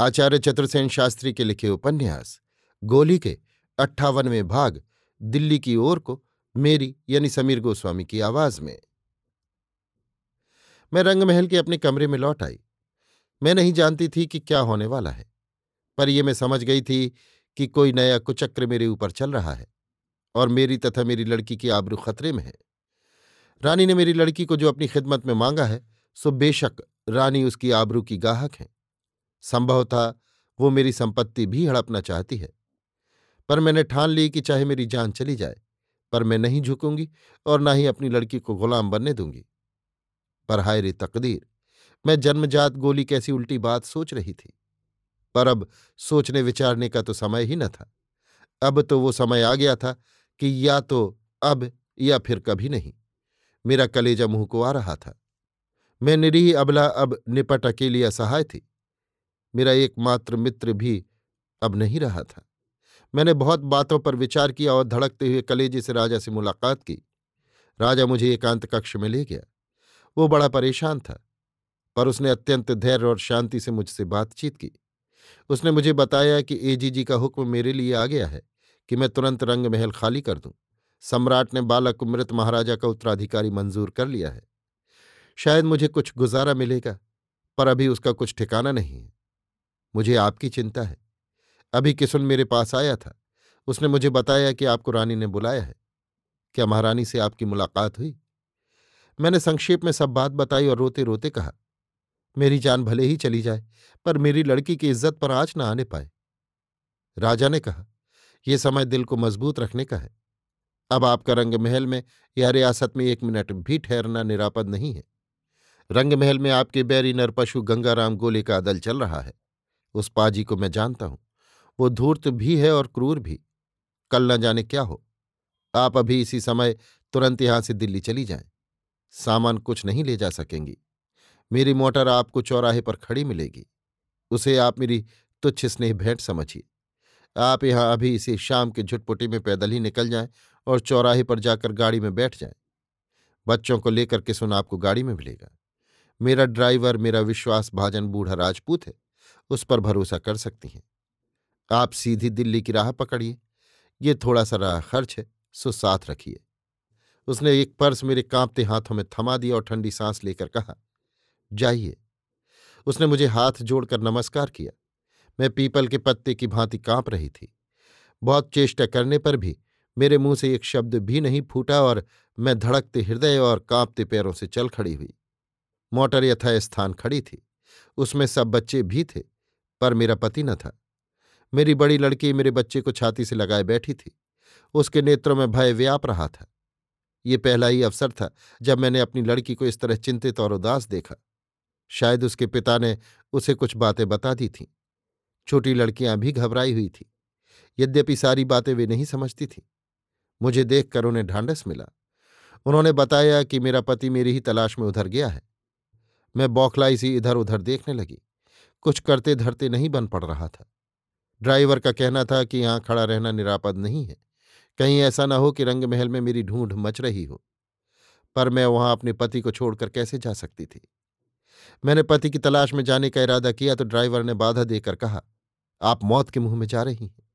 आचार्य चतुर्सेन शास्त्री के लिखे उपन्यास, गोली के अट्ठावनवें भाग, दिल्ली की ओर को मेरी यानी समीर गोस्वामी की आवाज़ में। मैं रंगमहल के अपने कमरे में लौट आई। मैं नहीं जानती थी कि क्या होने वाला है, पर यह मैं समझ गई थी कि कोई नया कुचक्र मेरे ऊपर चल रहा है और मेरी तथा मेरी लड़की की आबरू खतरे में है। रानी ने मेरी लड़की को जो अपनी खिदमत में मांगा है, सो बेशक रानी उसकी आबरू की गाहक है। संभव था, वो मेरी संपत्ति भी हड़पना चाहती है। पर मैंने ठान ली कि चाहे मेरी जान चली जाए, पर मैं नहीं झुकूँगी और ना ही अपनी लड़की को गुलाम बनने दूँगी। पर हाय रे तकदीर, मैं जन्मजात गोली कैसी उल्टी बात सोच रही थी। पर अब सोचने विचारने का तो समय ही न था। अब तो वो समय आ गया था कि या तो अब या फिर कभी नहीं। मेरा कलेजा मुँह को आ रहा था। मैं निरीह अबला अब निपट अकेली असहाय थी। मेरा एकमात्र मित्र भी अब नहीं रहा था। मैंने बहुत बातों पर विचार किया और धड़कते हुए कलेजे से राजा से मुलाकात की। राजा मुझे एकांत कक्ष में ले गया। वो बड़ा परेशान था, पर उसने अत्यंत धैर्य और शांति से मुझसे बातचीत की। उसने मुझे बताया कि एजीजी का हुक्म मेरे लिए आ गया है कि मैं तुरंत रंग महल खाली कर दूँ। सम्राट ने बालक मृत महाराजा का उत्तराधिकारी मंजूर कर लिया है। शायद मुझे कुछ गुजारा मिलेगा, पर अभी उसका कुछ ठिकाना नहीं है। मुझे आपकी चिंता है। अभी किसुन मेरे पास आया था? उसने मुझे बताया कि आपको रानी ने बुलाया है। क्या महारानी से आपकी मुलाकात हुई? मैंने संक्षेप में सब बात बताई और रोते रोते कहा, मेरी जान भले ही चली जाए, पर मेरी लड़की की इज़्ज़त पर आज न आने पाए। राजा ने कहा यह समय दिल को मज़बूत रखने का है। अब आपका रंग महल में या रियासत में एक मिनट भी ठहरना निरापद नहीं है। रंग महल में आपके बैरी नरपशु गंगाराम गोले का दल चल रहा है। उस पाजी को मैं जानता हूँ। वो धूर्त भी है और क्रूर भी। कल न जाने क्या हो। आप अभी इसी समय तुरंत यहाँ से दिल्ली चली जाएँ। सामान कुछ नहीं ले जा सकेंगी। मेरी मोटर आपको चौराहे पर खड़ी मिलेगी। उसे आप मेरी तुच्छ स्नेह भेंट समझिए। आप यहाँ अभी इसी शाम के झुटपुटी में पैदल ही निकल जाएँ और चौराहे पर जाकर गाड़ी में बैठ जाएँ। बच्चों को लेकर के सुन आपको गाड़ी में मिलेगा। मेरा ड्राइवर, मेरा विश्वास भाजन बूढ़ा राजपूत है। उस पर भरोसा कर सकती हैं। आप सीधी दिल्ली की राह पकड़िए। ये थोड़ा सा राह खर्च है, सो साथ रखिए। उसने एक पर्स मेरे कांपते हाथों में थमा दिया और ठंडी सांस लेकर कहा, जाइए। उसने मुझे हाथ जोड़कर नमस्कार किया। मैं पीपल के पत्ते की भांति काँप रही थी। बहुत चेष्टा करने पर भी मेरे मुँह से एक शब्द भी नहीं फूटा और मैं धड़कते हृदय और कांपते पैरों से चल खड़ी हुई। मोटर यथा स्थान खड़ी थी। उसमें सब बच्चे भी थे। पर मेरा पति न था। मेरी बड़ी लड़की मेरे बच्चे को छाती से लगाए बैठी थी। उसके नेत्रों में भय व्याप रहा था। ये पहला ही अवसर था जब मैंने अपनी लड़की को इस तरह चिंतित और उदास देखा। शायद उसके पिता ने उसे कुछ बातें बता दी थीं। छोटी लड़कियाँ भी घबराई हुई थी। यद्यपि सारी बातें वे नहीं समझती थीं। मुझे देखकर उन्हें ढांढस मिला। उन्होंने बताया कि मेरा पति मेरी ही तलाश में उधर गया है। मैं बौखलाई सी इधर उधर देखने लगी। कुछ करते धरते नहीं बन पड़ रहा था। ड्राइवर का कहना था कि यहाँ खड़ा रहना निरापद नहीं है। कहीं ऐसा ना हो कि रंग महल में मेरी ढूंढ मच रही हो। पर मैं वहाँ अपने पति को छोड़कर कैसे जा सकती थी? मैंने पति की तलाश में जाने का इरादा किया तो ड्राइवर ने बाधा देकर कहा, आप मौत के मुँह में जा रही हैं।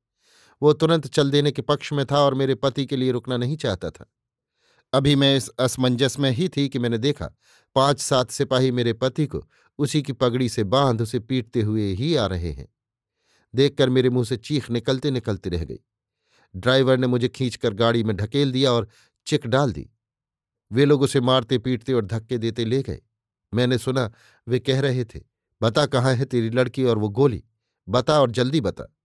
वो तुरंत चल देने के पक्ष में था और मेरे पति के लिए रुकना नहीं चाहता था। अभी मैं इस असमंजस में ही थी कि मैंने देखा, पाँच सात सिपाही मेरे पति को उसी की पगड़ी से बाँध उसे पीटते हुए ही आ रहे हैं। देखकर मेरे मुँह से चीख निकलते निकलते रह गई। ड्राइवर ने मुझे खींचकर गाड़ी में ढकेल दिया और चिक डाल दी। वे लोग उसे मारते, पीटते और धक्के देते ले गए। मैंने सुना, वे कह रहे थे, बता कहाँ है तेरी लड़की और वो गोली? बता और जल्दी बता।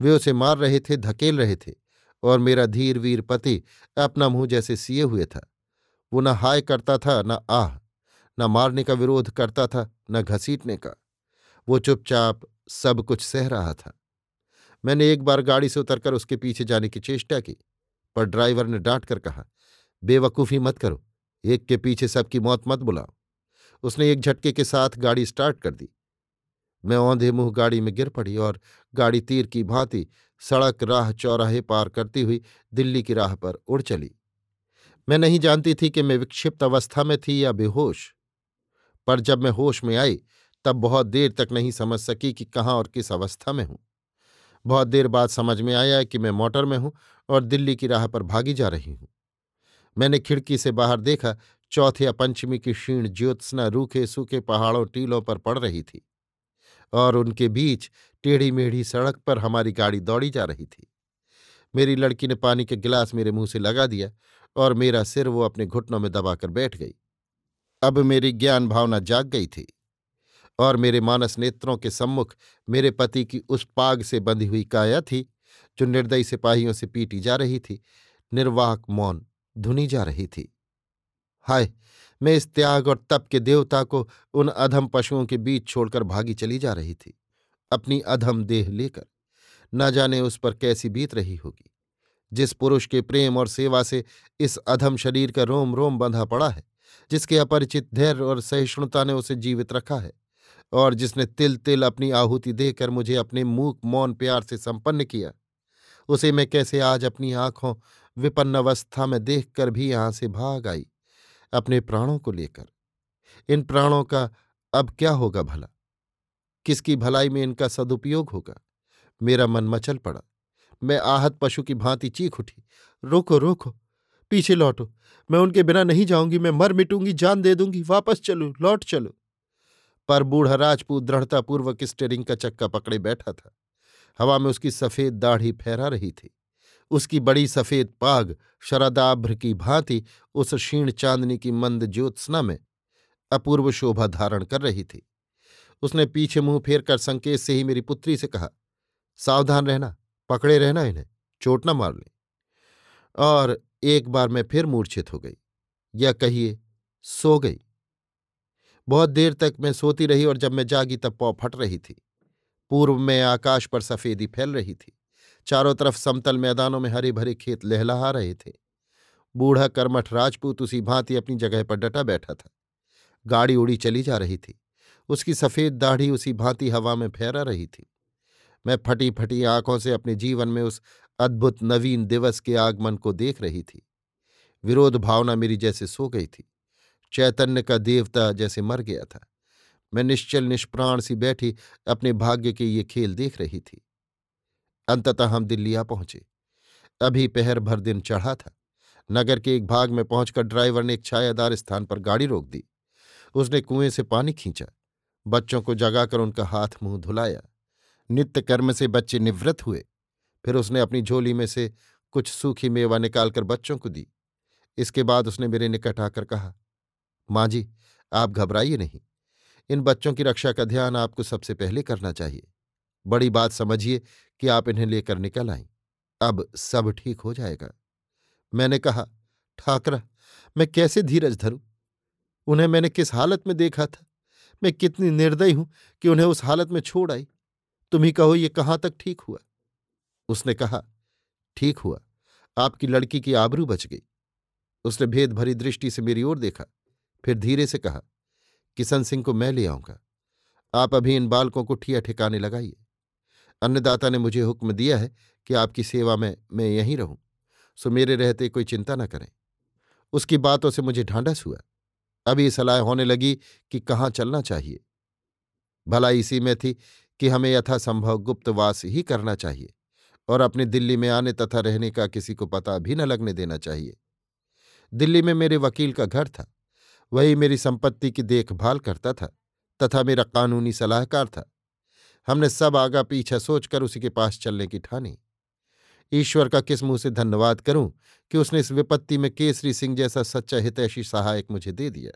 वे उसे मार रहे थे, धकेल रहे थे और मेरा धीर वीर पति अपना मुँह जैसे सिए हुए था। वो न हाय करता था, न आह। न मारने का विरोध करता था, न घसीटने का। वो चुपचाप सब कुछ सह रहा था। मैंने एक बार गाड़ी से उतरकर उसके पीछे जाने की चेष्टा की, पर ड्राइवर ने डांट कर कहा, बेवकूफ़ी मत करो, एक के पीछे सबकी मौत मत बुलाओ। उसने एक झटके के साथ गाड़ी स्टार्ट कर दी। मैं औंधे मुँह गाड़ी में गिर पड़ी और गाड़ी तीर की भांति सड़क राह चौराहे पार करती हुई दिल्ली की राह पर उड़ चली। मैं नहीं जानती थी कि मैं विक्षिप्त अवस्था में थी या बेहोश। पर जब मैं होश में आई, तब बहुत देर तक नहीं समझ सकी कि कहाँ और किस अवस्था में हूँ। बहुत देर बाद समझ में आया कि मैं मोटर में हूँ और दिल्ली की राह पर भागी जा रही हूँ। मैंने खिड़की से बाहर देखा, चौथे या पंचमी की क्षीण ज्योत्सना रूखे सूखे पहाड़ों टीलों पर पड़ रही थी और उनके बीच टेढ़ी मेढ़ी सड़क पर हमारी गाड़ी दौड़ी जा रही थी। मेरी लड़की ने पानी के गिलास मेरे मुँह से लगा दिया और मेरा सिर वो अपने घुटनों में दबाकर बैठ गई। अब मेरी ज्ञान भावना जाग गई थी और मेरे मानस नेत्रों के सम्मुख मेरे पति की उस पाग से बंधी हुई काया थी, जो निर्दयी सिपाहियों से पीटी जा रही थी, निर्वाक मौन धुनी जा रही थी। हाय, मैं इस त्याग और तप के देवता को उन अधम पशुओं के बीच छोड़कर भागी चली जा रही थी, अपनी अधम देह लेकर। न जाने उस पर कैसी बीत रही होगी। जिस पुरुष के प्रेम और सेवा से इस अधम शरीर का रोम रोम बंधा पड़ा है जिसके अपरिचित धैर्य और सहिष्णुता ने उसे जीवित रखा है और जिसने तिल तिल अपनी आहुति देकर मुझे अपने मूक मौन, प्यार से संपन्न किया। उसे मैं कैसे आज अपनी आँखों विपन्न अवस्था में देखकर भी यहाँ से भाग आई, अपने प्राणों को लेकर? इन प्राणों का अब क्या होगा भला? किसकी भलाई में इनका सदुपयोग होगा? मेरा मन मचल पड़ा। मैं आहत पशु की भांति चीख उठी, रोको रोको पीछे लौटो। मैं उनके बिना नहीं जाऊँगी, मैं मर मिटूँगी, जान दे दूँगी, वापस चलो, लौट चलो। पर बूढ़ा राजपूत दृढ़तापूर्वक स्टेरिंग का चक्का पकड़े बैठा था। हवा में उसकी सफ़ेद दाढ़ी फहरा रही थी। उसकी बड़ी सफ़ेद पाग शरदाभ्र की भांति, उस क्षीण चांदनी की मंद ज्योत्सना में अपूर्व शोभा धारण कर रही थी। उसने पीछे मुँह फेर कर संकेत से ही मेरी पुत्री से कहा, सावधान रहना, पकड़े रहना इन्हें, चोट न मार ले और एक बार मैं फिर मूर्छित हो गई, या कहिए, सो गई। बहुत देर तक मैं सोती रही और जब मैं जागी तब पौ फट रही थी। पूर्व में आकाश पर सफेदी फैल रही थी। चारों तरफ़ समतल मैदानों में हरे भरे खेत लहलहा रहे थे। बूढ़ा कर्मठ राजपूत उसी भांति अपनी जगह पर डटा बैठा था। गाड़ी उड़ी चली जा रही थी। उसकी सफ़ेद दाढ़ी उसी भांति हवा में फहरा रही थी। मैं फटी फटी आँखों से अपने जीवन में उस अद्भुत नवीन दिवस के आगमन को देख रही थी। विरोध भावना मेरी जैसे सो गई थी। चैतन्य का देवता जैसे मर गया था। मैं निश्चल निष्प्राण सी बैठी अपने भाग्य के ये खेल देख रही थी। अंततः हम दिल्ली आ पहुँचे। अभी पहर भर दिन चढ़ा था। नगर के एक भाग में पहुंचकर ड्राइवर ने एक छायादार स्थान पर गाड़ी रोक दी। उसने कुएँ से पानी खींचा। बच्चों को जगाकर उनका हाथ मुँह धुलाया। नित्य कर्म से बच्चे निवृत्त हुए। फिर उसने अपनी झोली में से कुछ सूखी मेवा निकालकर बच्चों को दी। इसके बाद उसने मेरे निकट आकर कहा, माँ जी, आप घबराइए नहीं। इन बच्चों की रक्षा का ध्यान आपको सबसे पहले करना चाहिए। बड़ी बात समझिए कि आप इन्हें लेकर निकल आए अब सब ठीक हो जाएगा। मैंने कहा, ठाकरा, मैं कैसे धीरज धरूं? उन्हें मैंने किस हालत में देखा था? मैं कितनी निर्दयी हूँ कि उन्हें उस हालत में छोड़ आई। तुम ही कहो ये कहाँ तक ठीक हुआ? उसने कहा, ठीक हुआ, आपकी लड़की की आबरू बच गई। उसने भेद भरी दृष्टि से मेरी ओर देखा, फिर धीरे से कहा, किशन सिंह को मैं ले आऊँगा। आप अभी इन बालकों को ठिया ठिकाने लगाइए। अन्नदाता ने मुझे हुक्म दिया है कि आपकी सेवा में मैं यहीं रहूँ, सो मेरे रहते कोई चिंता न करें। उसकी बातों से मुझे ढांढस हुआ। अभी सलाह होने लगी कि कहाँ चलना चाहिए। भला इसी में थी कि हमें यथासंभव गुप्तवास ही करना चाहिए। और अपने दिल्ली में आने तथा रहने का किसी को पता भी न लगने देना चाहिए। दिल्ली में मेरे वकील का घर था। वही मेरी संपत्ति की देखभाल करता था तथा मेरा कानूनी सलाहकार था। हमने सब आगा पीछा सोचकर उसी के पास चलने की ठानी। ईश्वर का किस मुँह से धन्यवाद करूँ कि उसने इस विपत्ति में केसरी सिंह जैसा सच्चा हितैषी सहायक मुझे दे दिया?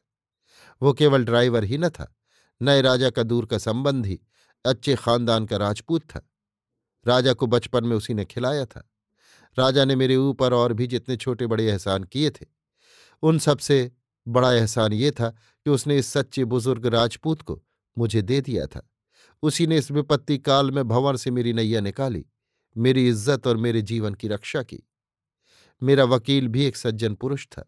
वो केवल ड्राइवर ही न था नए राजा का दूर का संबंधी, अच्छे खानदान का राजपूत था। राजा को बचपन में उसी ने खिलाया था। राजा ने मेरे ऊपर और भी जितने छोटे बड़े एहसान किए थे, उन सबसे बड़ा एहसान ये था कि उसने इस सच्चे बुज़ुर्ग राजपूत को मुझे दे दिया था। उसी ने इस विपत्ति काल में भंवर से मेरी नैया निकाली, मेरी इज़्ज़त और मेरे जीवन की रक्षा की। मेरा वकील भी एक सज्जन पुरुष था।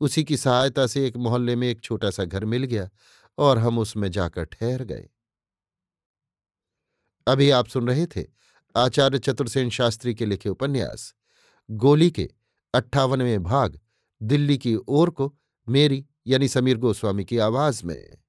उसी की सहायता से एक मोहल्ले में एक छोटा सा घर मिल गया और हम उसमें जाकर ठहर गए। अभी आप सुन रहे थे आचार्य चतुर्सेन शास्त्री के लिखे उपन्यास, गोली के अट्ठावनवें भाग, दिल्ली की ओर को मेरी यानी समीर गोस्वामी की आवाज़ में।